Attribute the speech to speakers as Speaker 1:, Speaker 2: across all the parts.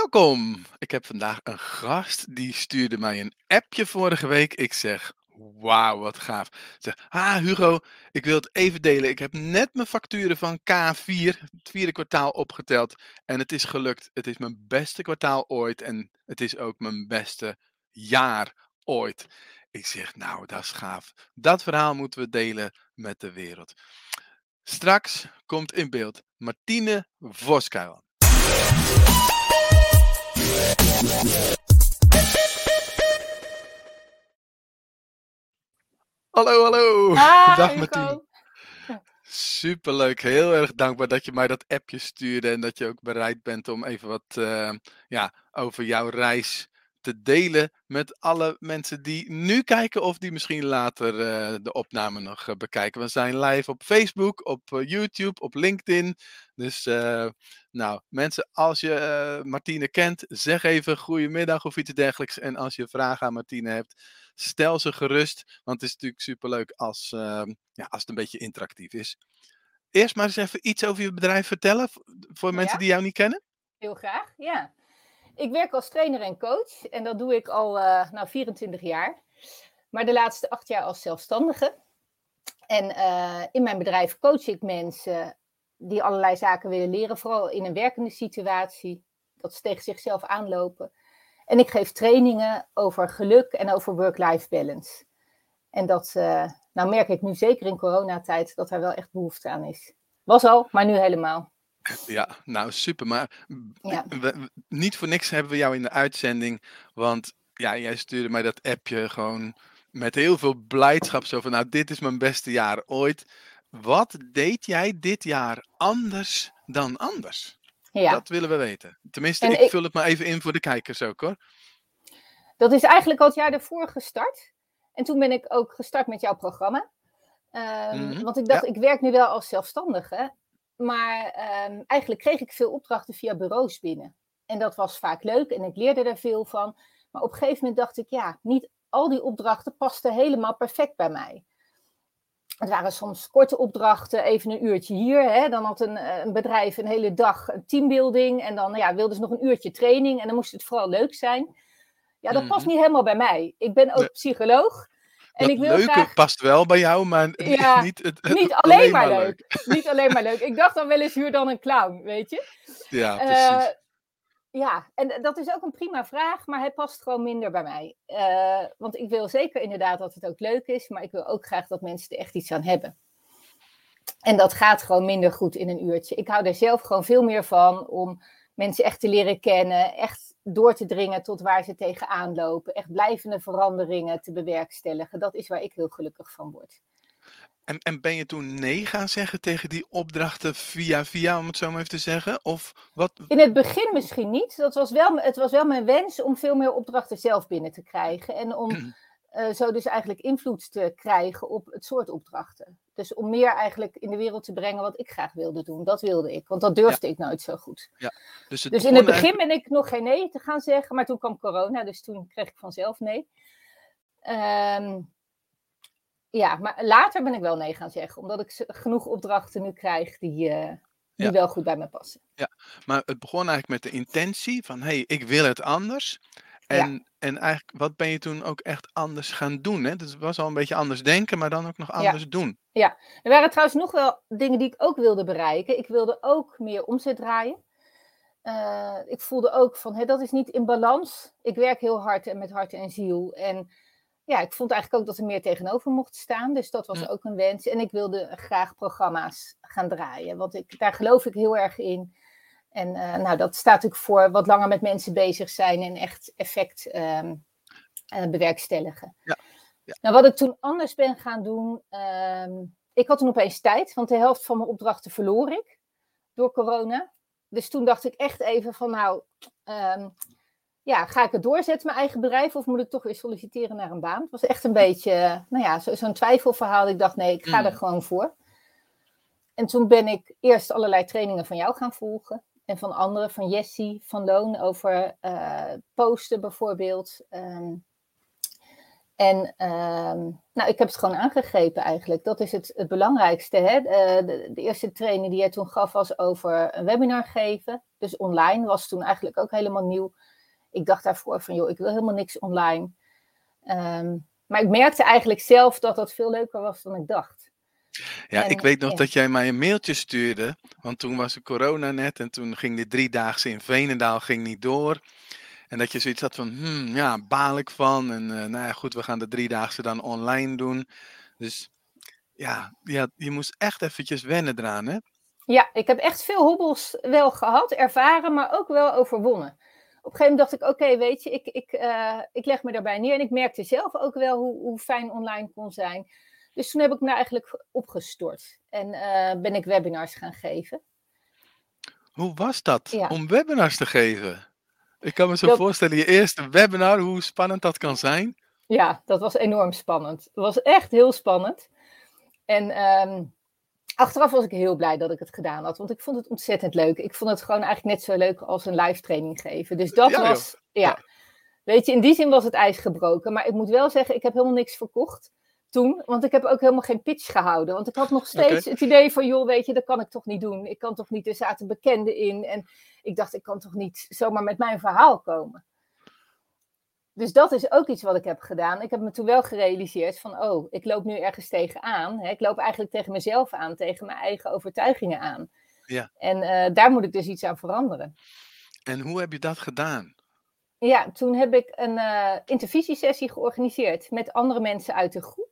Speaker 1: Welkom. Ik heb vandaag een gast die stuurde mij een appje vorige week. Ik zeg, wauw, wat gaaf. Ik zeg, ah Hugo, ik wil het even delen. Ik heb net mijn facturen van K4, het vierde kwartaal, opgeteld. En het is gelukt. Het is mijn beste kwartaal ooit. En het is ook mijn beste jaar ooit. Ik zeg, nou, dat is gaaf. Dat verhaal moeten we delen met de wereld. Straks komt in beeld Martine Voskuil. Hallo, hallo.
Speaker 2: Hi,
Speaker 1: Dag. Martine. Superleuk. Heel erg dankbaar dat je mij dat appje stuurde en dat je ook bereid bent om even wat eh, ja, over jouw reis te delen met alle mensen die nu kijken of die misschien later eh, de opname nog eh, bekijken. We zijn live op Facebook, op eh, YouTube, op LinkedIn. Dus nou, mensen, als je Martine kent, zeg even goedemiddag of iets dergelijks. En als je vragen aan Martine hebt, stel ze gerust. Want het is natuurlijk superleuk als, eh, ja, als het een beetje interactief is. Eerst maar eens even iets over je bedrijf vertellen voor mensen
Speaker 2: Ja.
Speaker 1: die jou niet kennen.
Speaker 2: Heel graag, ja. Ik werk als trainer en coach en dat doe ik al eh, nou, 24 jaar. Maar de laatste acht jaar als zelfstandige. En eh, in mijn bedrijf coach ik mensen die allerlei zaken willen leren, vooral in een werkende situatie, dat ze tegen zichzelf aanlopen. En ik geef trainingen over geluk en over work-life balance. En dat eh, nou merk ik nu zeker in coronatijd dat daar wel echt behoefte aan is. Was al, maar nu helemaal.
Speaker 1: Ja, nou super. Maar
Speaker 2: Ja.
Speaker 1: we- we- niet voor niks hebben we jou in de uitzending. Want ja, jij stuurde mij dat appje gewoon met heel veel blijdschap. Zo van, nou, dit is mijn beste jaar ooit. Wat deed jij dit jaar anders dan anders?
Speaker 2: Ja.
Speaker 1: Dat willen we weten. Tenminste,
Speaker 2: En
Speaker 1: ik,
Speaker 2: ik-
Speaker 1: vul het maar even in voor de kijkers ook hoor.
Speaker 2: Dat is eigenlijk al het jaar daarvoor gestart. En toen ben ik ook gestart met jouw programma. Ehm,
Speaker 1: Mhm,
Speaker 2: Want ik dacht, ik werk nu wel als zelfstandige. Maar ehm, eigenlijk kreeg ik veel opdrachten via bureaus binnen. En dat was vaak leuk en ik leerde er veel van. Maar op een gegeven moment dacht ik, ja, niet al die opdrachten pasten helemaal perfect bij mij. Het waren soms korte opdrachten, even een uurtje hier. Hè. Dan had een, eh, een bedrijf een hele dag een teambuilding. En dan ja, wilden ze nog een uurtje training. En dan moest het vooral leuk zijn. Ja, dat past
Speaker 1: Mhm.
Speaker 2: niet helemaal bij mij. Ik ben ook psycholoog. En ik wil
Speaker 1: leuke
Speaker 2: graag
Speaker 1: past wel bij jou, maar
Speaker 2: Ja,
Speaker 1: niet, het, het-
Speaker 2: niet alleen maar leuk. niet alleen maar leuk. Ik dacht dan wel eens huur dan een clown, weet je.
Speaker 1: Ja, precies.
Speaker 2: Eh, ja, en dat is ook een prima vraag, maar hij past gewoon minder bij mij. Eh, want ik wil zeker inderdaad dat het ook leuk is, maar ik wil ook graag dat mensen er echt iets aan hebben. En dat gaat gewoon minder goed in een uurtje. Ik hou er zelf gewoon veel meer van om mensen echt te leren kennen, echt door te dringen tot waar ze tegenaan lopen, echt blijvende veranderingen te bewerkstelligen. Dat is waar ik heel gelukkig van word.
Speaker 1: En, en ben je toen nee gaan zeggen tegen die opdrachten via via, om het zo maar even te zeggen? Of wat?
Speaker 2: In het begin misschien niet. Dat was wel, het was wel mijn wens om veel meer opdrachten zelf binnen te krijgen. En om eh, zo dus eigenlijk invloed te krijgen op het soort opdrachten. Dus om meer eigenlijk in de wereld te brengen wat ik graag wilde doen. Dat wilde ik, want dat durfde ik nooit zo goed.
Speaker 1: Dus, het
Speaker 2: Dus in het begin ben ik nog geen nee te gaan zeggen. Maar toen kwam corona, dus toen kreeg ik vanzelf nee. Ehm, ja, maar later ben ik wel nee gaan zeggen. Omdat ik genoeg opdrachten nu krijg die, eh, die
Speaker 1: Ja.
Speaker 2: wel goed bij me passen.
Speaker 1: Maar het begon eigenlijk met de intentie van, hé, hey, ik wil het anders. En, en eigenlijk, wat ben je toen ook echt anders gaan doen? Hè? Dus het was al een beetje anders denken, maar dan ook nog anders doen.
Speaker 2: Er waren trouwens nog wel dingen die ik ook wilde bereiken. Ik wilde ook meer omzet draaien. Eh, ik voelde ook van, hé, dat is niet in balans. Ik werk heel hard en met hart en ziel. En ja, ik vond eigenlijk ook dat er meer tegenover mocht staan. Dus dat was
Speaker 1: Ja.
Speaker 2: ook een wens. En ik wilde graag programma's gaan draaien. Want ik, daar geloof ik heel erg in. En eh, nou, dat staat natuurlijk voor wat langer met mensen bezig zijn en echt effect ehm, eh, bewerkstelligen.
Speaker 1: Ja, ja.
Speaker 2: Nou, wat ik toen anders ben gaan doen. ehm, ik had toen opeens tijd, want de helft van mijn opdrachten verloor ik door corona. Dus toen dacht ik echt even van, nou, ehm, ja, ga ik het doorzetten, mijn eigen bedrijf, of moet ik toch weer solliciteren naar een baan? Het was echt een beetje, nou ja, zo- zo'n twijfelverhaal. Ik dacht, nee, ik ga er
Speaker 1: Mm.
Speaker 2: gewoon voor. En toen ben ik eerst allerlei trainingen van jou gaan volgen. En van anderen, van Jessie, van Loon, over eh, posten bijvoorbeeld. Ehm, En ehm, nou, ik heb het gewoon aangegrepen eigenlijk. Dat is het, het belangrijkste. Hè? De, de, eerste training die jij toen gaf was over een webinar geven. Dus online was toen eigenlijk ook helemaal nieuw. Ik dacht daarvoor van, joh, ik wil helemaal niks online. Ehm, maar ik merkte eigenlijk zelf dat dat veel leuker was dan ik dacht.
Speaker 1: Ja, ik weet nog dat jij mij een mailtje stuurde. Want toen was er corona net en toen ging de driedaagse in Venendaal ging niet door. En dat je zoiets had van, hmm, ja, baal ik van. En uh, nou ja, goed, we gaan de driedaagse dan online doen. Dus ja, ja, je moest echt eventjes wennen eraan, hè?
Speaker 2: Ja, ik heb echt veel hobbels wel gehad, ervaren, maar ook wel overwonnen. Op een gegeven moment dacht ik, oké, weet je, ik, ik, uh, ik leg me daarbij neer. En ik merkte zelf ook wel hoe, hoe fijn online kon zijn. Dus toen heb ik me eigenlijk opgestort. En uh, ben ik webinars gaan geven.
Speaker 1: Hoe was dat, ja. om webinars te geven? Ik kan me zo dat... voorstellen, je eerste webinar, hoe spannend dat kan zijn.
Speaker 2: Ja, dat was enorm spannend. Het was echt heel spannend. En um, achteraf was ik heel blij dat ik het gedaan had, want ik vond het ontzettend leuk. Ik vond het gewoon eigenlijk net zo leuk als een live training geven. Dus dat ja, was, ja. ja. Weet je, in die zin was het ijs gebroken. Maar ik moet wel zeggen, ik heb helemaal niks verkocht toen. Want ik heb ook helemaal geen pitch gehouden. Want ik had nog steeds okay. het idee van, joh, weet je, dat kan ik toch niet doen. Ik kan toch niet, er zaten bekenden in. En ik dacht, ik kan toch niet zomaar met mijn verhaal komen. Dus dat is ook iets wat ik heb gedaan. Ik heb me toen wel gerealiseerd van, oh, ik loop nu ergens tegenaan. Ik loop eigenlijk tegen mezelf aan, tegen mijn eigen overtuigingen aan.
Speaker 1: Ja.
Speaker 2: En uh, daar moet ik dus iets aan veranderen.
Speaker 1: En hoe heb je dat gedaan?
Speaker 2: Ja, toen heb ik een uh, intervisiesessie georganiseerd met andere mensen uit de groep.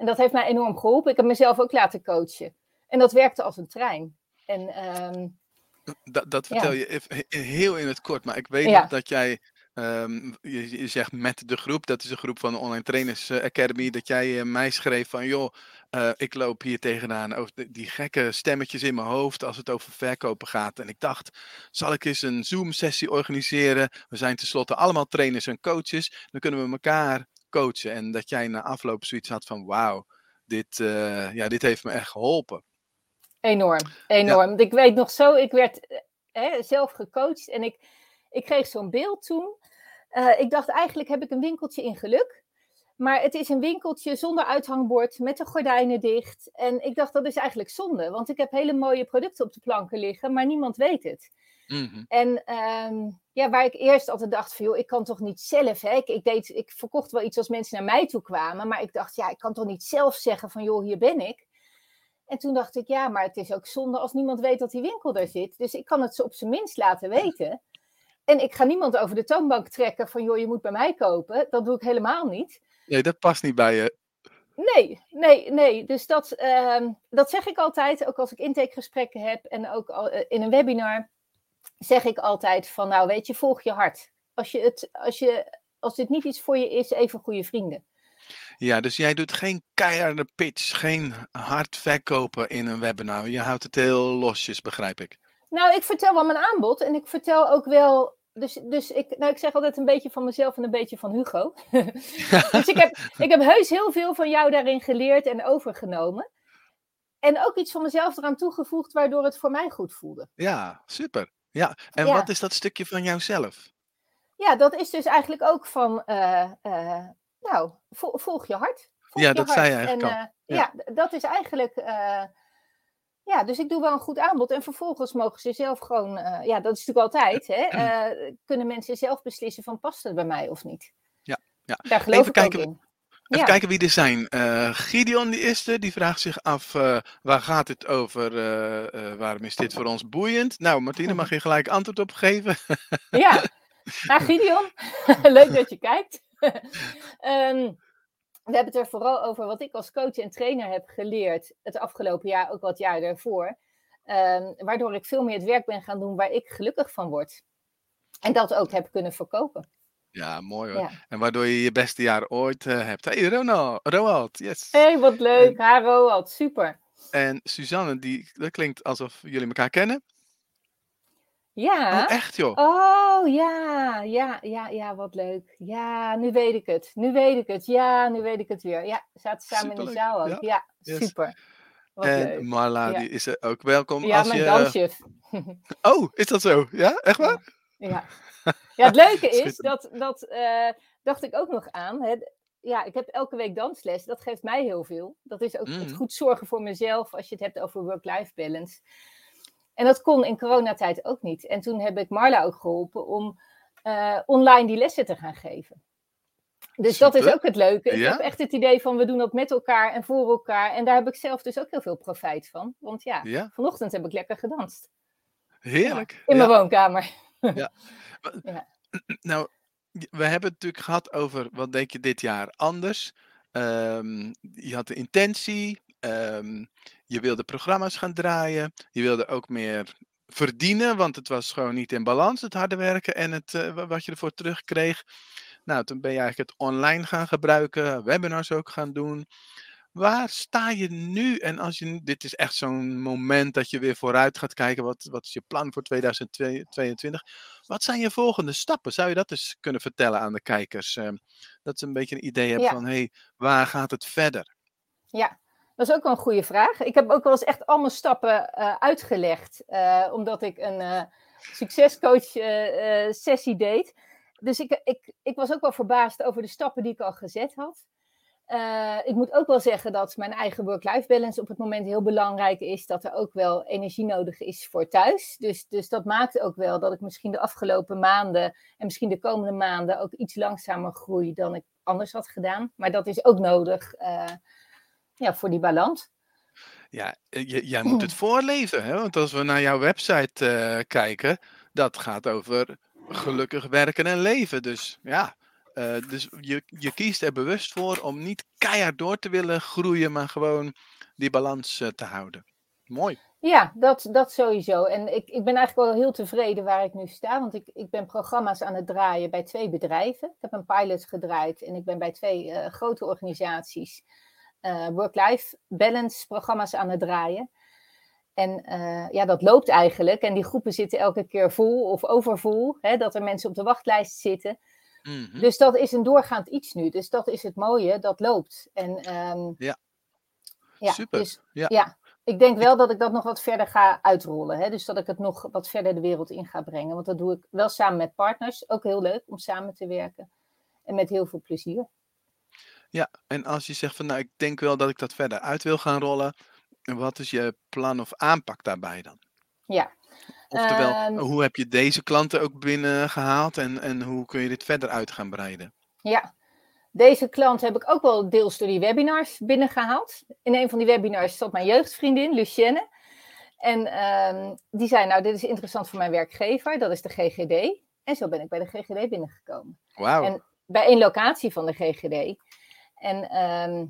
Speaker 2: En dat heeft mij enorm geholpen. Ik heb mezelf ook laten coachen. En dat werkte als een trein. En, um,
Speaker 1: dat, dat vertel ja. je heel in het kort, maar ik weet ja. dat jij Um, je, je, zegt met de groep, dat is een groep van de Online Trainers Academy, dat jij uh, mij schreef van, joh, uh, ik loop hier tegenaan over die gekke stemmetjes in mijn hoofd als het over verkopen gaat. En ik dacht, zal ik eens een Zoom-sessie organiseren? We zijn tenslotte allemaal trainers en coaches, dan kunnen we elkaar coachen. En dat jij na afloop zoiets had van, wauw, dit, uh, ja, dit heeft me echt geholpen.
Speaker 2: Enorm, enorm. Ja. Ik weet nog zo, ik werd hè, zelf gecoacht en ik, ik kreeg zo'n beeld toen. Uh, ik dacht eigenlijk heb ik een winkeltje in geluk. Maar het is een winkeltje zonder uithangbord, met de gordijnen dicht. En ik dacht dat is eigenlijk zonde, want ik heb hele mooie producten op de planken liggen, maar niemand weet het.
Speaker 1: Mm -hmm.
Speaker 2: En um, ja, waar ik eerst altijd dacht van, joh, ik kan toch niet zelf, hè? Ik, ik, deed, ik verkocht wel iets als mensen naar mij toe kwamen, maar ik dacht, ja, ik kan toch niet zelf zeggen van, joh, hier ben ik. En toen dacht ik, ja, maar het is ook zonde als niemand weet dat die winkel daar zit. Dus ik kan het ze op zijn minst laten weten. En ik ga niemand over de toonbank trekken van, joh, je moet bij mij kopen. Dat doe ik helemaal niet.
Speaker 1: Nee, dat past niet bij je.
Speaker 2: Nee, nee, nee. Dus dat, uh, dat zeg ik altijd, ook als ik intakegesprekken heb en ook al, uh, in een webinar, zeg ik altijd van, nou weet je, volg je hart. Als, je het, als, je, als dit niet iets voor je is, even goede vrienden.
Speaker 1: Ja, dus jij doet geen keiharde pitch, geen hard verkopen in een webinar. Je houdt het heel losjes, begrijp ik.
Speaker 2: Nou, ik vertel wel mijn aanbod en ik vertel ook wel dus, dus ik, nou, ik zeg altijd een beetje van mezelf en een beetje van Hugo. dus ik heb, ik heb heus heel veel van jou daarin geleerd en overgenomen. En ook iets van mezelf eraan toegevoegd, waardoor het voor mij goed voelde.
Speaker 1: Ja, super. Ja, en ja. wat is dat stukje van jouzelf?
Speaker 2: Ja, dat is dus eigenlijk ook van, uh, uh, nou, volg je hart. Volg
Speaker 1: ja,
Speaker 2: je
Speaker 1: dat
Speaker 2: hart.
Speaker 1: zei je eigenlijk
Speaker 2: en. Uh, ja. ja. dat is eigenlijk ja, dus ik doe wel een goed aanbod. En vervolgens mogen ze zelf gewoon, ja, dat is natuurlijk altijd, hè, kunnen mensen zelf beslissen van past het bij mij of niet.
Speaker 1: Ja, ja.
Speaker 2: Daar geloof
Speaker 1: Even
Speaker 2: ik
Speaker 1: kijken,
Speaker 2: ook in.
Speaker 1: Even kijken wie er zijn. Uh, Gideon, die eerste, die vraagt zich af: uh, waar gaat het over? Uh, waarom is dit voor ons boeiend? Nou, Martine, mag je gelijk antwoord op geven?
Speaker 2: Ja, nou, Gideon, leuk dat je kijkt. um, we hebben het er vooral over wat ik als coach en trainer heb geleerd het afgelopen jaar, ook wat jaar daarvoor. Um, waardoor ik veel meer het werk ben gaan doen waar ik gelukkig van word. En dat ook heb kunnen verkopen.
Speaker 1: Ja, mooi hoor.
Speaker 2: Ja.
Speaker 1: En waardoor je je beste jaar ooit uh, hebt. Hey, Ronald, Roald, yes.
Speaker 2: Hey, wat leuk. En, ha, Roald, super.
Speaker 1: En Suzanne, die, dat klinkt alsof jullie elkaar kennen.
Speaker 2: Ja.
Speaker 1: Oh, echt joh?
Speaker 2: Oh, ja, ja, ja, ja, wat leuk. Ja, nu weet ik het. Nu weet ik het. Ja, nu weet ik het weer. Ja, we zaten samen
Speaker 1: Superleuk.
Speaker 2: in de zaal ook. Ja, ja yes. super. Wat
Speaker 1: en
Speaker 2: leuk.
Speaker 1: Marla,
Speaker 2: ja.
Speaker 1: die is er ook welkom.
Speaker 2: Ja,
Speaker 1: als
Speaker 2: mijn
Speaker 1: je... Oh, is dat zo? Ja, echt waar?
Speaker 2: Ja. Ja, het leuke is, dat, dat uh, dacht ik ook nog aan. Hè. ja, ik heb elke week dansles. Dat geeft mij heel veel. Dat is ook het
Speaker 1: Mhm.
Speaker 2: goed zorgen voor mezelf als je het hebt over work-life balance. En dat kon in coronatijd ook niet. En toen heb ik Marla ook geholpen om eh, online die lessen te gaan geven. Dus dat is ook het leuke. Ik
Speaker 1: Ja.
Speaker 2: heb echt het idee van we doen dat met elkaar en voor elkaar. En daar heb ik zelf dus ook heel veel profijt van. Want ja,
Speaker 1: Ja,
Speaker 2: vanochtend heb ik lekker gedanst.
Speaker 1: heerlijk.
Speaker 2: In mijn woonkamer.
Speaker 1: Nou, we hebben het natuurlijk gehad over wat denk je dit jaar anders. Ehm, je had de intentie, ehm, je wilde programma's gaan draaien, je wilde ook meer verdienen, want het was gewoon niet in balans, het harde werken en het, eh, wa- wat je ervoor terugkreeg. Nou, toen ben je eigenlijk het online gaan gebruiken, webinars ook gaan doen. Waar sta je nu? En als je, dit is echt zo'n moment dat je weer vooruit gaat kijken, wat, wat is je plan voor 2022? Wat zijn je volgende stappen? Zou je dat eens kunnen vertellen aan de kijkers? Ehm, dat ze een beetje een idee hebben
Speaker 2: Ja.
Speaker 1: van, hé, hey, waar gaat het verder?
Speaker 2: Ja, dat is ook wel een goede vraag. Ik heb ook wel eens echt allemaal stappen eh, uitgelegd, eh, omdat ik een eh, succescoach sessie deed. Dus ik, ik, ik was ook wel verbaasd over de stappen die ik al gezet had. Eh, ik moet ook wel zeggen dat mijn eigen work-life balance op het moment heel belangrijk is. Dat er ook wel energie nodig is voor thuis. Dus, dus dat maakt ook wel dat ik misschien de afgelopen maanden en misschien de komende maanden ook iets langzamer groei dan ik anders had gedaan. Maar dat is ook nodig eh, ja, voor die balans.
Speaker 1: Ja, eh, jij moet het voorleven, hè? want als we naar jouw website eh, kijken, dat gaat over gelukkig werken en leven. Dus ja, eh, dus je, je kiest er bewust voor om niet keihard door te willen groeien, maar gewoon die balans eh, te houden. Mooi.
Speaker 2: Ja, dat, dat sowieso. En ik, ik ben eigenlijk wel heel tevreden waar ik nu sta. Want ik, ik ben programma's aan het draaien bij twee bedrijven. Ik heb een pilot gedraaid en ik ben bij twee eh, grote organisaties work-life balance programma's aan het draaien. En ja, dat loopt eigenlijk. En die groepen zitten elke keer vol of overvol. Hè, dat er mensen op de wachtlijst zitten.
Speaker 1: Mhm.
Speaker 2: Dus dat is een doorgaand iets nu. Dus dat is het mooie, dat loopt. En, ehm,
Speaker 1: Ja.
Speaker 2: ja,
Speaker 1: Super.
Speaker 2: Dus,
Speaker 1: Ja.
Speaker 2: ja, ik denk wel dat ik dat nog wat verder ga uitrollen. Hè? Dus dat ik het nog wat verder de wereld in ga brengen. Want dat doe ik wel samen met partners. Ook heel leuk om samen te werken. En met heel veel plezier.
Speaker 1: Ja, en als je zegt van nou, ik denk wel dat ik dat verder uit wil gaan rollen, wat is je plan of aanpak daarbij dan?
Speaker 2: Ja,
Speaker 1: Oftewel,
Speaker 2: Ehm,
Speaker 1: hoe heb je deze klanten ook binnengehaald en, en hoe kun je dit verder uit gaan breiden?
Speaker 2: ja. Deze klant heb ik ook wel deels door die webinars binnengehaald. In een van die webinars zat mijn jeugdvriendin, Lucienne. En ehm, die zei, nou, dit is interessant voor mijn werkgever. Dat is de GGD. En zo ben ik bij de GGD binnengekomen.
Speaker 1: Wauw.
Speaker 2: En bij één locatie van de GGD. En ehm,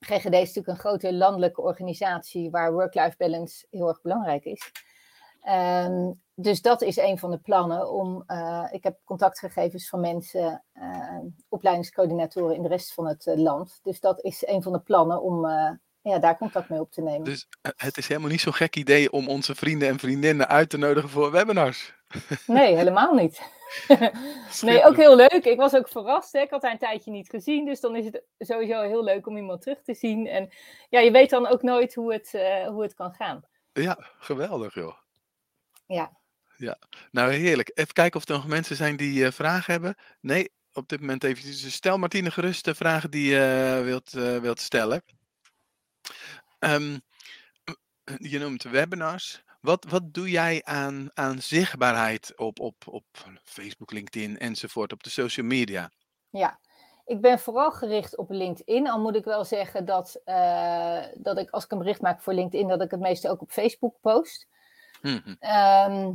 Speaker 2: GGD is natuurlijk een grote landelijke organisatie waar work-life balance heel erg belangrijk is. Ehm, dus dat is een van de plannen om. eh, ik heb contactgegevens van mensen, eh, opleidingscoördinatoren in de rest van het eh, land. Dus dat is een van de plannen om eh, ja, daar contact mee op te nemen.
Speaker 1: Dus het is helemaal niet zo'n gek idee om onze vrienden en vriendinnen uit te nodigen voor webinars.
Speaker 2: Nee, helemaal niet. nee, ook heel leuk. Ik was ook verrast. Hè? Ik had haar een tijdje niet gezien. Dus dan is het sowieso heel leuk om iemand terug te zien. En ja, je weet dan ook nooit hoe het, hoe het kan gaan.
Speaker 1: Ja, geweldig joh.
Speaker 2: Ja.
Speaker 1: Ja, nou heerlijk. Even kijken of er nog mensen zijn die eh, vragen hebben. Nee, op dit moment even. Dus stel Martine gerust de vragen die je eh, wilt, eh, wilt stellen. Ehm, je noemt webinars. Wat, wat doe jij aan, aan zichtbaarheid op, op, op Facebook, LinkedIn enzovoort, op de social media?
Speaker 2: Ja, ik ben vooral gericht op LinkedIn. Al moet ik wel zeggen dat, dat ik als ik een bericht maak voor LinkedIn, dat ik het meeste ook op Facebook post.
Speaker 1: Mhm.
Speaker 2: Ehm,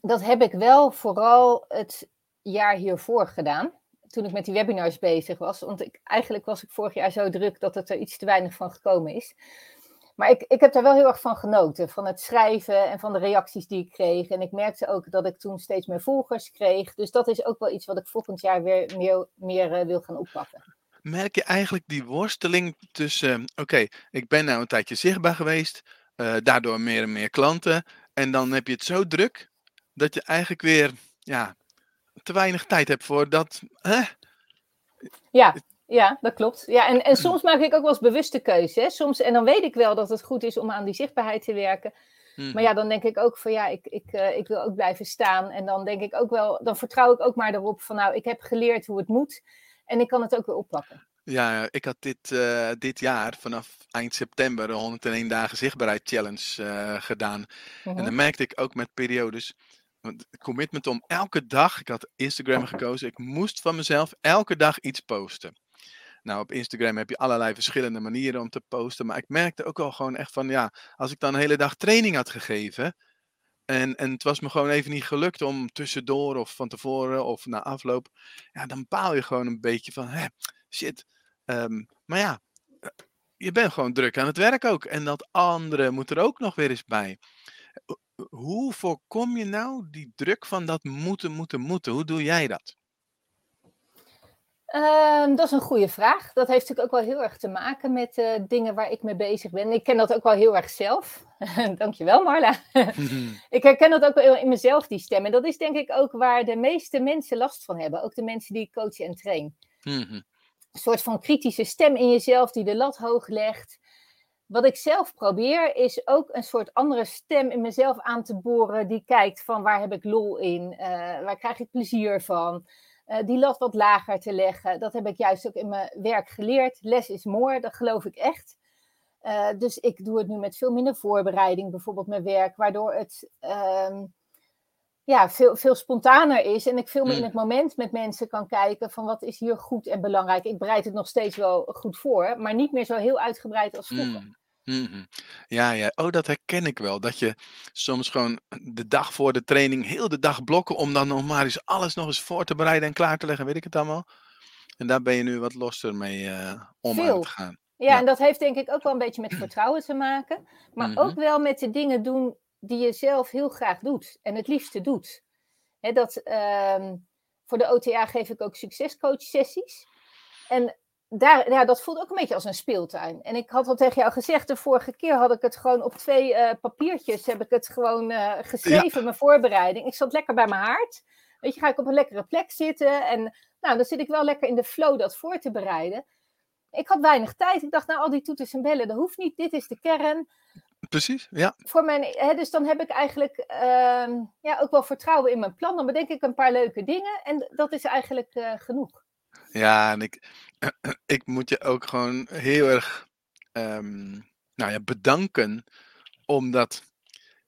Speaker 2: dat heb ik wel vooral het jaar hiervoor gedaan. Toen ik met die webinars bezig was. Want ik, eigenlijk was ik vorig jaar zo druk dat het er iets te weinig van gekomen is. Maar ik, ik heb daar wel heel erg van genoten. Van het schrijven en van de reacties die ik kreeg. En ik merkte ook dat ik toen steeds meer volgers kreeg. Dus dat is ook wel iets wat ik volgend jaar weer meer, meer eh, wil gaan oppakken.
Speaker 1: Merk je eigenlijk die worsteling tussen, oké, ik ben nou een tijdje zichtbaar geweest, eh, daardoor meer en meer klanten, en dan heb je het zo druk dat je eigenlijk weer, ja, te weinig tijd hebt voor dat, hè?
Speaker 2: Ja, ja dat klopt. Ja, en, en soms maak ik ook wel eens bewuste keuze. Hè? Soms, en dan weet ik wel dat het goed is om aan die zichtbaarheid te werken.
Speaker 1: Mhm.
Speaker 2: Maar ja, dan denk ik ook van ja, ik, ik, eh, ik wil ook blijven staan. En dan denk ik ook wel, dan vertrouw ik ook maar erop van nou, ik heb geleerd hoe het moet. En ik kan het ook weer oppakken.
Speaker 1: Ja, ik had dit, uh, dit jaar vanaf eind september de 101 dagen zichtbaarheid challenge uh, gedaan. En dan mhm. merkte ik ook met periodes, commitment om elke dag, ik had Instagram gekozen, ik moest van mezelf elke dag iets posten. Nou, op Instagram heb je allerlei verschillende manieren om te posten. Maar ik merkte ook al gewoon echt van, ja, als ik dan een hele dag training had gegeven. En, en het was me gewoon even niet gelukt om tussendoor of van tevoren of na afloop. Ja, dan baal je gewoon een beetje van, hè, shit. Um, maar ja, eh, je bent gewoon druk aan het werk ook. En dat andere moet er ook nog weer eens bij. Hoe voorkom je nou die druk van dat moeten, moeten, moeten? Hoe doe jij dat?
Speaker 2: Um, dat is een goede vraag. Dat heeft natuurlijk ook wel heel erg te maken met uh, dingen waar ik mee bezig ben. Ik ken dat ook wel heel erg zelf. Dankjewel, Marla. ik herken dat ook wel in mezelf, die stem. En dat is denk ik ook waar de meeste mensen last van hebben. Ook de mensen die ik coach en train. Een soort van kritische stem in jezelf die de lat hoog legt. Wat ik zelf probeer, is ook een soort andere stem in mezelf aan te boren. Die kijkt van waar heb ik lol in? Uh, waar krijg ik plezier van? uh, die lat wat lager te leggen. Dat heb ik juist ook in mijn werk geleerd. Less is more, dat geloof ik echt. Uh, dus ik doe het nu met veel minder voorbereiding, bijvoorbeeld mijn werk, waardoor het um, ja, veel, veel spontaner is en ik veel meer in mm. het moment met mensen kan kijken van wat is hier goed en belangrijk. Ik bereid het nog steeds wel goed voor, maar niet meer zo heel uitgebreid als vroeger.
Speaker 1: Mm. Mhm. Ja, ja. Oh, dat herken ik wel. Dat je soms gewoon de dag voor de training heel de dag blokken om dan nog maar eens alles nog eens voor te bereiden en klaar te leggen, weet ik het allemaal. En daar ben je nu wat losser mee uh, om aan het gaan.
Speaker 2: Ja, ja, en dat heeft denk ik ook wel een beetje met vertrouwen te maken. Maar mm -hmm. ook wel met de dingen doen die je zelf heel graag doet en het liefste doet. He, dat, um, voor de OTA geef ik ook succescoach sessies. En daar, ja, dat voelt ook een beetje als een speeltuin. En ik had al tegen jou gezegd, de vorige keer had ik het gewoon op twee uh, papiertjes, heb ik het gewoon uh, geschreven, ja. mijn voorbereiding. Ik zat lekker bij mijn haard. Weet je, ga ik op een lekkere plek zitten en nou, dan zit ik wel lekker in de flow dat voor te bereiden. Ik had weinig tijd. Ik dacht, nou, al die toeters en bellen, dat hoeft niet. Dit is de kern.
Speaker 1: Precies, ja.
Speaker 2: Voor mijn, hè, dus dan heb ik eigenlijk uh, ja, ook wel vertrouwen in mijn plan. Dan bedenk ik een paar leuke dingen en dat is eigenlijk uh, genoeg.
Speaker 1: Ja, en ik, ik moet je ook gewoon heel erg um, nou ja, bedanken. Omdat,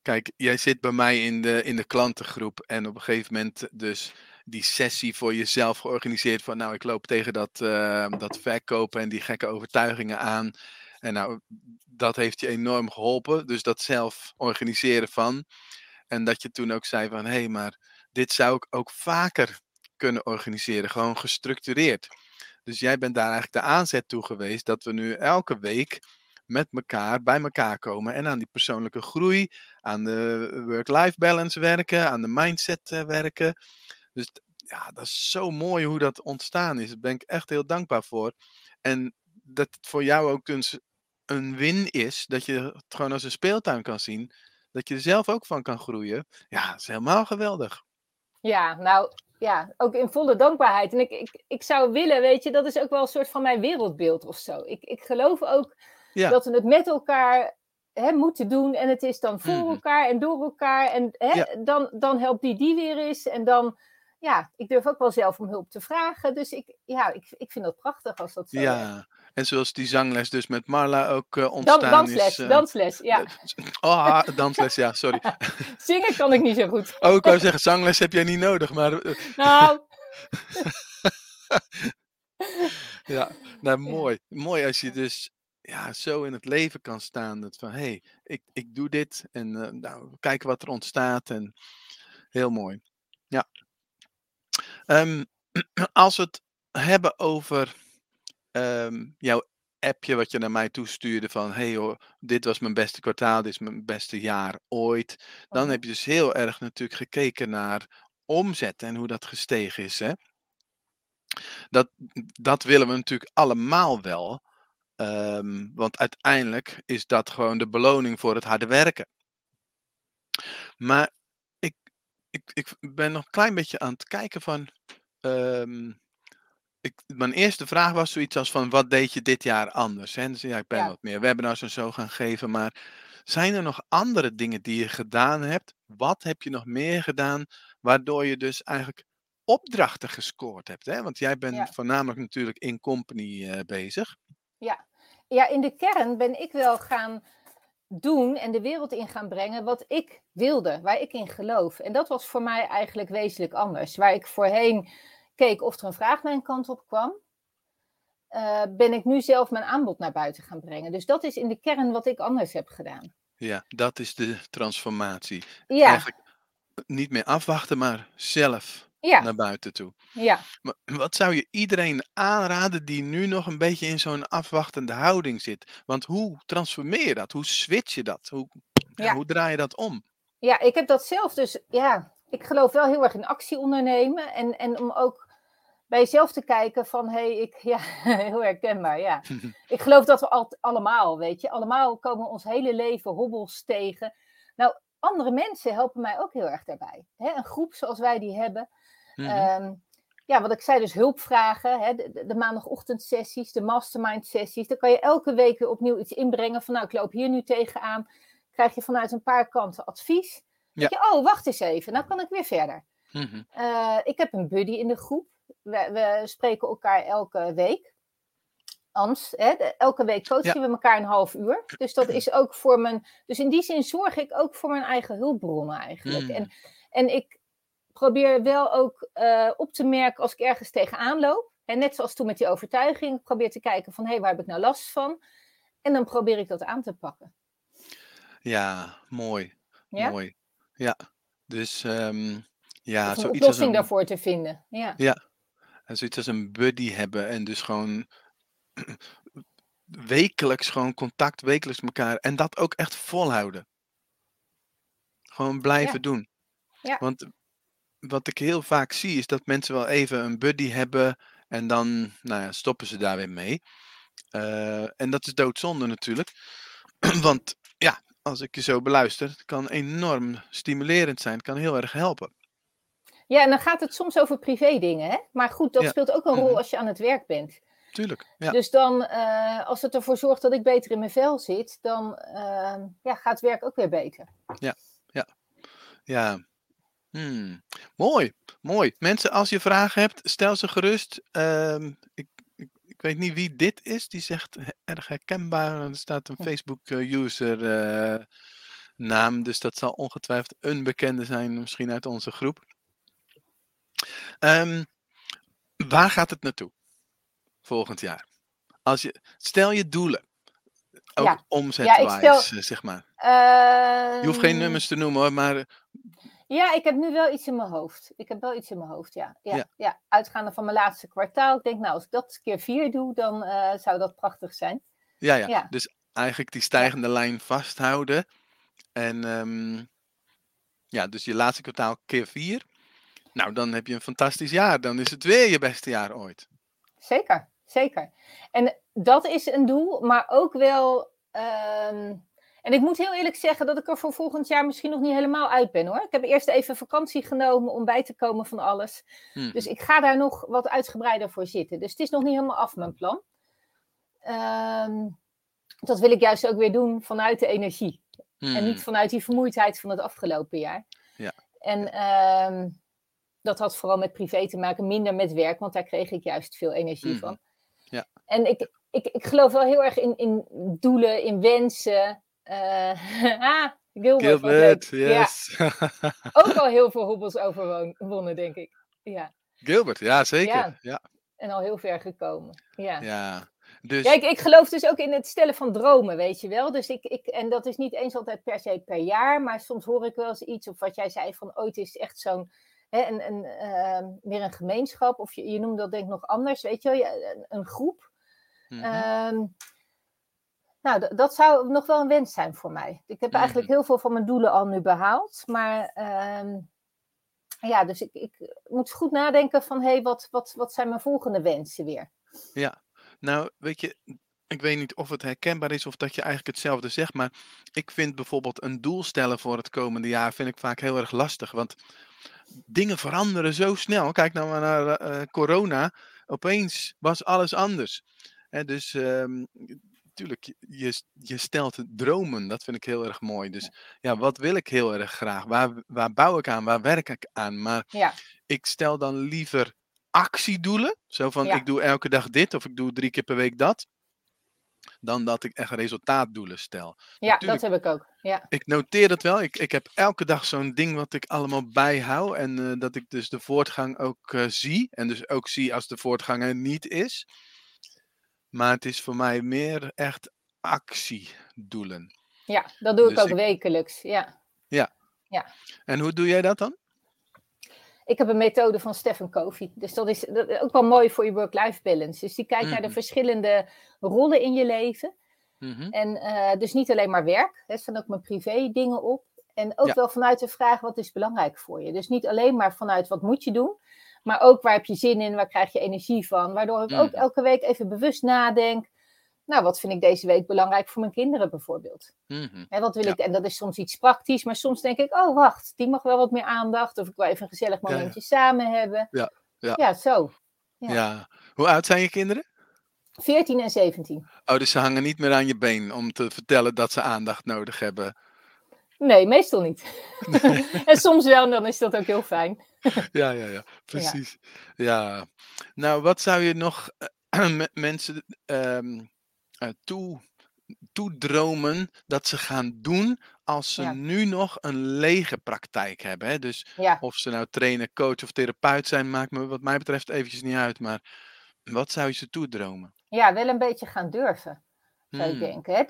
Speaker 1: kijk, jij zit bij mij in de, in de klantengroep. En op een gegeven moment dus die sessie voor jezelf georganiseerd. Van nou, ik loop tegen dat, uh, dat verkopen en die gekke overtuigingen aan. En nou, dat heeft je enorm geholpen. Dus dat zelf organiseren van. En dat je toen ook zei van, hé, hey, maar dit zou ik ook vaker kunnen organiseren. Gewoon gestructureerd. Dus jij bent daar eigenlijk de aanzet toe geweest dat we nu elke week met elkaar bij elkaar komen en aan die persoonlijke groei, aan de work-life balance werken, aan de mindset uh, werken. Dus ja, dat is zo mooi hoe dat ontstaan is. Daar ben ik echt heel dankbaar voor. En dat het voor jou ook dus een win is, dat je het gewoon als een speeltuin kan zien, dat je er zelf ook van kan groeien. Ja, dat is helemaal geweldig.
Speaker 2: Ja, nou, ja, ook in volle dankbaarheid. En ik, ik, ik zou willen, weet je, dat is ook wel een soort van mijn wereldbeeld of zo. Ik, ik geloof ook ja. dat we het met elkaar hè, moeten doen. En het is dan voor mm. elkaar en door elkaar. En hè, ja. dan, dan helpt die die weer eens. En dan, ja, ik durf ook wel zelf om hulp te vragen. Dus ik, ja, ik, ik vind dat prachtig als dat zo
Speaker 1: Ja, en zoals die zangles dus met Marla ook uh, ontstaan Dan,
Speaker 2: dansles,
Speaker 1: is.
Speaker 2: Uh, dansles, ja.
Speaker 1: Oh, dansles, ja, sorry.
Speaker 2: Zingen kan ik niet zo goed.
Speaker 1: Oh, ik wou zeggen, zangles heb jij niet nodig, maar... Uh,
Speaker 2: nou...
Speaker 1: ja, nou mooi. Mooi als je dus ja, zo in het leven kan staan. Dat van, hé, hey, ik, ik doe dit en nou, kijken wat er ontstaat. En heel mooi. Ja. Um, als we het hebben over um, jouw appje wat je naar mij toestuurde van hey hoor, dit was mijn beste kwartaal, dit is mijn beste jaar ooit. Dan heb je dus heel erg natuurlijk gekeken naar omzet en hoe dat gestegen is. Hè? Dat, dat willen we natuurlijk allemaal wel. Um, want uiteindelijk is dat gewoon de beloning voor het harde werken. Maar ik, ik, ik ben nog een klein beetje aan het kijken van. Um, ik, mijn eerste vraag was zoiets als van wat deed je dit jaar anders? En ja, ik ben ja. wat meer webinars en zo gaan geven, maar zijn er nog andere dingen die je gedaan hebt? Wat heb je nog meer gedaan waardoor je dus eigenlijk opdrachten gescoord hebt. Hè? Want jij bent
Speaker 2: Ja.
Speaker 1: voornamelijk natuurlijk in company eh, bezig.
Speaker 2: Ja. ja, in de kern ben ik wel gaan doen en de wereld in gaan brengen wat ik wilde, waar ik in geloof. En dat was voor mij eigenlijk wezenlijk anders. Waar ik voorheen keek of er een vraag mijn kant op kwam, eh, ben ik nu zelf mijn aanbod naar buiten gaan brengen. Dus dat is in de kern wat ik anders heb gedaan.
Speaker 1: Ja, dat is de transformatie.
Speaker 2: Ja,
Speaker 1: Eigenlijk niet meer afwachten, maar zelf
Speaker 2: ja,
Speaker 1: naar buiten toe.
Speaker 2: ja.
Speaker 1: Maar wat zou je iedereen aanraden die nu nog een beetje in zo'n afwachtende houding zit? Want hoe transformeer je dat? Hoe switch je dat? Hoe, ja,
Speaker 2: Ja.
Speaker 1: hoe draai je dat om?
Speaker 2: Ja, ik heb dat zelf dus, ja, ik geloof wel heel erg in actie ondernemen. En, en om ook bij jezelf te kijken van, hé, hey, ik, ja, heel herkenbaar, ja. Ik geloof dat we al, allemaal, weet je, allemaal komen ons hele leven hobbels tegen. Nou, andere mensen helpen mij ook heel erg daarbij. Hè? Een groep zoals wij die hebben. Ehm, ja, wat ik zei, dus hulpvragen, hè? De, de, de maandagochtendsessies, de mastermind sessies. Dan kan je elke week weer opnieuw iets inbrengen van, nou, ik loop hier nu tegenaan. Krijg je vanuit een paar kanten advies.
Speaker 1: Ja.
Speaker 2: Je, oh, wacht eens even, nou kan ik weer verder.
Speaker 1: Mhm.
Speaker 2: Eh, ik heb een buddy in de groep. We, we spreken elkaar elke week. Ans, hè? de- elke week coachen we elkaar een half uur. Dus dat is ook voor mijn. Dus in die zin zorg ik ook voor mijn eigen hulpbronnen eigenlijk.
Speaker 1: Mm.
Speaker 2: En, en ik probeer wel ook eh, op te merken als ik ergens tegenaan loop. En net zoals toen met die overtuiging, ik probeer te kijken van hé, hey, waar heb ik nou last van? En dan probeer ik dat aan te pakken.
Speaker 1: Ja, mooi.
Speaker 2: Ja?
Speaker 1: Mooi. Ja. Dus ehm, ja,
Speaker 2: een
Speaker 1: zoiets als
Speaker 2: oplossing
Speaker 1: een,
Speaker 2: daarvoor te vinden. Ja.
Speaker 1: en zoiets als een buddy hebben en dus gewoon wekelijks gewoon contact, wekelijks elkaar en dat ook echt volhouden. Gewoon blijven
Speaker 2: Ja.
Speaker 1: doen.
Speaker 2: Ja.
Speaker 1: Want wat ik heel vaak zie is dat mensen wel even een buddy hebben en dan nou ja, stoppen ze daar weer mee. Eh, en dat is doodzonde natuurlijk. Want ja, als ik je zo beluister, het kan enorm stimulerend zijn. Het kan heel erg helpen.
Speaker 2: Ja, en dan gaat het soms over privé dingen. Hè? Maar goed, dat
Speaker 1: Ja.
Speaker 2: speelt ook een rol
Speaker 1: Mhm.
Speaker 2: als je aan het werk bent.
Speaker 1: Tuurlijk. Ja.
Speaker 2: Dus dan, eh, als het ervoor zorgt dat ik beter in mijn vel zit, dan eh, ja, gaat het werk ook weer beter.
Speaker 1: Ja. Hmm. Mooi, mooi. Mensen, als je vragen hebt, stel ze gerust. Ehm, ik, ik, ik weet niet wie dit is. Die zegt erg herkenbaar. Er staat een. Facebook-user eh, naam. Dus dat zal ongetwijfeld een bekende zijn, misschien uit onze groep. Ehm, waar gaat het naartoe volgend jaar? Als je, stel je doelen. Ook
Speaker 2: Ja.
Speaker 1: omzetwijs,
Speaker 2: stel-
Speaker 1: eh, zeg maar.
Speaker 2: Je
Speaker 1: Je hoeft geen nummers te noemen hoor, maar
Speaker 2: Ja, ik heb nu wel iets in mijn hoofd. Ik heb wel iets in mijn hoofd, ja. Ja,
Speaker 1: Ja.
Speaker 2: ja. uitgaande van mijn laatste kwartaal. Ik denk, nou, als ik dat keer vier doe, dan eh, zou dat prachtig zijn.
Speaker 1: Ja, ja.
Speaker 2: Ja.
Speaker 1: Dus eigenlijk die stijgende lijn vasthouden. En ehm, ja, dus je laatste kwartaal keer vier. Nou, dan heb je een fantastisch jaar. Dan is het weer je beste jaar ooit.
Speaker 2: Zeker, zeker. En dat is een doel, maar ook wel. ehm, en ik moet heel eerlijk zeggen dat ik er voor volgend jaar misschien nog niet helemaal uit ben hoor. Ik heb eerst even vakantie genomen om bij te komen van alles.
Speaker 1: Hm.
Speaker 2: Dus ik ga daar nog wat uitgebreider voor zitten. Dus het is nog niet helemaal af, mijn plan. Ehm, dat wil ik juist ook weer doen vanuit de energie. En
Speaker 1: Hmm.
Speaker 2: niet vanuit die vermoeidheid van het afgelopen jaar.
Speaker 1: Ja.
Speaker 2: En ehm, dat had vooral met privé te maken, minder met werk, want daar kreeg ik juist veel energie
Speaker 1: Mhm.
Speaker 2: van.
Speaker 1: Ja.
Speaker 2: En ik, ik, ik geloof wel heel erg in, in doelen, in wensen. Eh, ah, Gilbert.
Speaker 1: Gilbert,
Speaker 2: Ja,
Speaker 1: yes.
Speaker 2: ook al heel veel hobbels overwonnen, denk ik. Ja,
Speaker 1: Gilbert, ja zeker.
Speaker 2: Ja.
Speaker 1: Ja,
Speaker 2: en al heel ver gekomen. Ja.
Speaker 1: ja. Dus
Speaker 2: Ja, ik, ik geloof dus ook in het stellen van dromen, weet je wel. Dus ik, ik, en dat is niet eens altijd per se per jaar, maar soms hoor ik wel eens iets, of wat jij zei, van ooit is echt zo'n, hè, een, een, ehm, meer een gemeenschap, of je, je noemde dat denk ik nog anders, weet je wel, ja, een, een groep.
Speaker 1: mhm.
Speaker 2: Ehm, nou, dat zou nog wel een wens zijn voor mij. Ik heb
Speaker 1: Mhm.
Speaker 2: eigenlijk heel veel van mijn doelen al nu behaald, maar ehm, ja, dus ik, ik moet goed nadenken van, hé, hey, wat, wat, wat zijn mijn volgende wensen weer?
Speaker 1: Nou, weet je, ik weet niet of het herkenbaar is of dat je eigenlijk hetzelfde zegt, maar ik vind bijvoorbeeld een doel stellen voor het komende jaar vind ik vaak heel erg lastig, want dingen veranderen zo snel. Kijk nou maar naar eh, eh, corona, opeens was alles anders. Hè, dus ehm, tuurlijk, je, je, je stelt dromen. Dat vind ik heel erg mooi. Dus ja, wat wil ik heel erg graag? Waar, waar bouw ik aan? Waar werk ik aan? Maar
Speaker 2: Ja,
Speaker 1: ik stel dan liever actiedoelen. Zo van,
Speaker 2: Ja.
Speaker 1: ik doe elke dag dit of ik doe drie keer per week dat. Dan dat ik echt resultaatdoelen stel.
Speaker 2: ja
Speaker 1: Natuurlijk.
Speaker 2: dat heb ik ook. Ja,
Speaker 1: Ik noteer dat wel. Ik, ik heb elke dag zo'n ding wat ik allemaal bijhoud. En eh, dat ik dus de voortgang ook eh, zie. En dus ook zie als de voortgang er niet is. Maar het is voor mij meer echt actiedoelen.
Speaker 2: ja dat doe ik
Speaker 1: Dus
Speaker 2: ook
Speaker 1: ik-
Speaker 2: wekelijks. Ja.
Speaker 1: En hoe doe jij dat dan?
Speaker 2: Ik heb een methode van Stephen Covey. Dus dat is, dat is ook wel mooi voor je work-life balance. Dus die kijkt naar de
Speaker 1: Mhm.
Speaker 2: verschillende rollen in je leven.
Speaker 1: Mhm.
Speaker 2: En eh, dus niet alleen maar werk. Er staan ook mijn privé dingen op. En ook
Speaker 1: Ja.
Speaker 2: wel vanuit de vraag wat is belangrijk voor je. Dus niet alleen maar vanuit wat moet je doen. Maar ook waar heb je zin in, waar krijg je energie van. Waardoor ik ook
Speaker 1: Mhm.
Speaker 2: elke week even bewust nadenk. Nou, wat vind ik deze week belangrijk voor mijn kinderen bijvoorbeeld? Hè, wat wil
Speaker 1: Ja.
Speaker 2: ik, en dat is soms iets praktisch, maar soms denk ik, oh wacht, die mag wel wat meer aandacht. Of ik wil even een gezellig
Speaker 1: Ja, ja.
Speaker 2: momentje samen hebben.
Speaker 1: Ja, ja.
Speaker 2: ja zo. Ja.
Speaker 1: Ja. Hoe oud zijn je kinderen?
Speaker 2: 14 en 17.
Speaker 1: Oh, dus ze hangen niet meer aan je been om te vertellen dat ze aandacht nodig hebben.
Speaker 2: Nee, meestal niet. en soms wel, en dan is dat ook heel fijn.
Speaker 1: Ja, ja, ja, precies. Ja. Nou, wat zou je nog eh, me- mensen ehm, eh, toe, toedromen dat ze gaan doen als ze
Speaker 2: Ja.
Speaker 1: nu nog een lege praktijk hebben? Hè? Dus
Speaker 2: Ja,
Speaker 1: of ze nou trainer, coach of therapeut zijn, maakt me wat mij betreft eventjes niet uit. Maar wat zou je ze toedromen?
Speaker 2: ja wel een beetje gaan durven, zou ik
Speaker 1: Hmm,
Speaker 2: denken. Hè.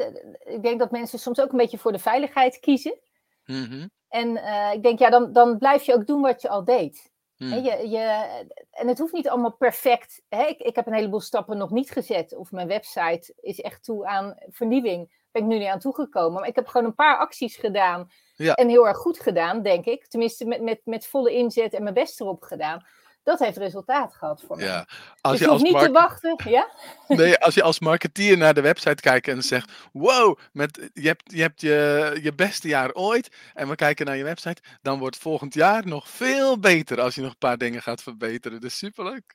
Speaker 2: Ik denk dat mensen soms ook een beetje voor de veiligheid kiezen.
Speaker 1: mhm,
Speaker 2: En eh, ik denk, ja, dan, dan blijf je ook doen wat je al deed.
Speaker 1: Hmm,
Speaker 2: je, je, en het hoeft niet allemaal perfect. Hè? Ik, ik heb een heleboel stappen nog niet gezet. Of mijn website is echt toe aan vernieuwing. Ben ik nu niet aan toegekomen. Maar ik heb gewoon een paar acties gedaan.
Speaker 1: Ja.
Speaker 2: En heel erg goed gedaan, denk ik. Tenminste, met, met, met volle inzet en mijn best erop gedaan. Dat heeft resultaat gehad voor mij.
Speaker 1: Ja, als
Speaker 2: dus
Speaker 1: je
Speaker 2: je
Speaker 1: als
Speaker 2: niet te wachten. Ja?
Speaker 1: Nee, als je als marketeer naar de website kijkt en zegt: Wow, met, je hebt, je, hebt je, je beste jaar ooit. En we kijken naar je website. Dan wordt volgend jaar nog veel beter als je nog een paar dingen gaat verbeteren. Dus superleuk.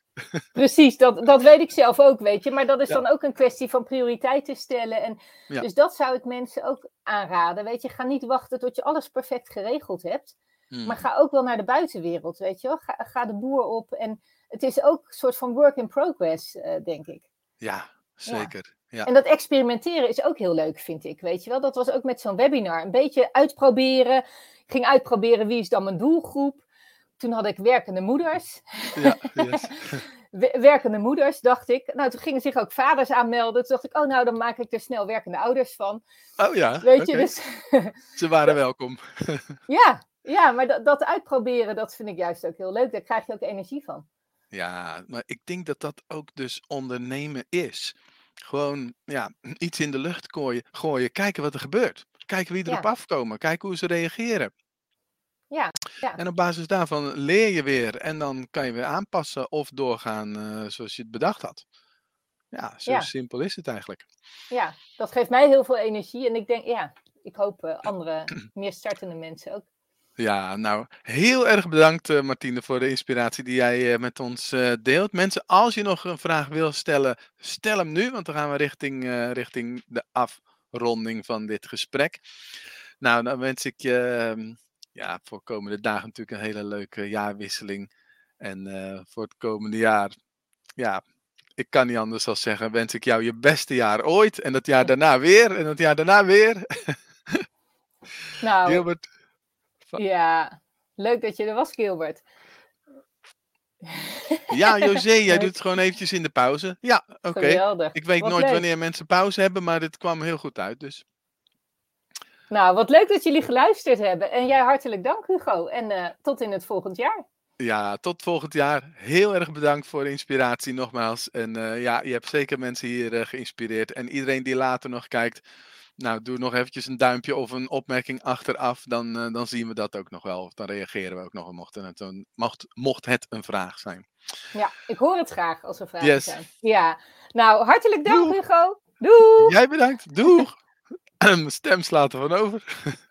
Speaker 2: Precies, dat, dat weet ik zelf ook, weet je. Maar dat is
Speaker 1: Ja.
Speaker 2: dan ook een kwestie van prioriteiten stellen. En
Speaker 1: Ja.
Speaker 2: Dus dat zou ik mensen ook aanraden. Weet je, ga niet wachten tot je alles perfect geregeld hebt.
Speaker 1: Hmm,
Speaker 2: Maar ga ook wel naar de buitenwereld, weet je wel. Ga, ga de boer op. En het is ook een soort van work in progress, eh, denk ik.
Speaker 1: Ja, zeker. Ja.
Speaker 2: En dat experimenteren is ook heel leuk, vind ik, weet je wel. Dat was ook met zo'n webinar. Een beetje uitproberen. Ik ging uitproberen wie is dan mijn doelgroep. Toen had ik werkende moeders.
Speaker 1: Ja, yes.
Speaker 2: We- werkende moeders, dacht ik. Nou, toen gingen zich ook vaders aanmelden. Toen dacht ik, oh nou, dan maak ik er snel werkende ouders van.
Speaker 1: Oh ja,
Speaker 2: Weet je, dus
Speaker 1: ze waren welkom.
Speaker 2: ja, ja maar dat, dat uitproberen, dat vind ik juist ook heel leuk. Daar krijg je ook energie van.
Speaker 1: Ja, maar ik denk dat dat ook dus ondernemen is. Gewoon ja, iets in de lucht gooien, gooien kijken wat er gebeurt. Kijken wie
Speaker 2: Ja.
Speaker 1: erop afkomen, kijken hoe ze reageren.
Speaker 2: Ja, ja.
Speaker 1: En op basis daarvan leer je weer en dan kan je weer aanpassen of doorgaan eh, zoals je het bedacht had. Ja, zo
Speaker 2: Ja.
Speaker 1: simpel is het eigenlijk.
Speaker 2: Ja, dat geeft mij heel veel energie. En ik denk, ja, ik hoop eh, andere, meer startende mensen ook.
Speaker 1: Ja, nou, heel erg bedankt eh, Martine voor de inspiratie die jij eh, met ons eh, deelt. Mensen, als je nog een vraag wil stellen, stel hem nu, want dan gaan we richting, richting de afronding van dit gesprek. Nou, dan wens ik je ehm, ja, voor komende dagen natuurlijk een hele leuke jaarwisseling. En voor het komende jaar, ja, ik kan niet anders dan zeggen, wens ik jou je beste jaar ooit. En dat jaar daarna weer, en dat jaar daarna weer.
Speaker 2: Nou,
Speaker 1: Gilbert,
Speaker 2: ja, leuk dat je er was, Gilbert.
Speaker 1: Ja, José, jij
Speaker 2: Leuk.
Speaker 1: doet het gewoon eventjes in de pauze. Ja, oké.
Speaker 2: Geweldig.
Speaker 1: Ik weet
Speaker 2: Wat
Speaker 1: nooit
Speaker 2: leuk.
Speaker 1: wanneer mensen pauze hebben, maar dit kwam heel goed uit. Dus
Speaker 2: Nou, wat leuk dat jullie geluisterd hebben. En jij hartelijk dank, Hugo. En eh, tot in het volgend jaar.
Speaker 1: ja, tot volgend jaar. Heel erg bedankt voor de inspiratie nogmaals. En eh, ja, je hebt zeker mensen hier eh, geïnspireerd. En iedereen die later nog kijkt, nou, doe nog eventjes een duimpje of een opmerking achteraf. Dan, eh, dan zien we dat ook nog wel. Of dan reageren we ook nog, mocht het een, mocht, mocht het een vraag zijn.
Speaker 2: Ja, ik hoor het graag als er vragen
Speaker 1: Yes.
Speaker 2: zijn. Ja, nou, hartelijk dank,
Speaker 1: Doeg.
Speaker 2: Hugo. Doei!
Speaker 1: Jij bedankt. Doeg! Stem slaat ervan over.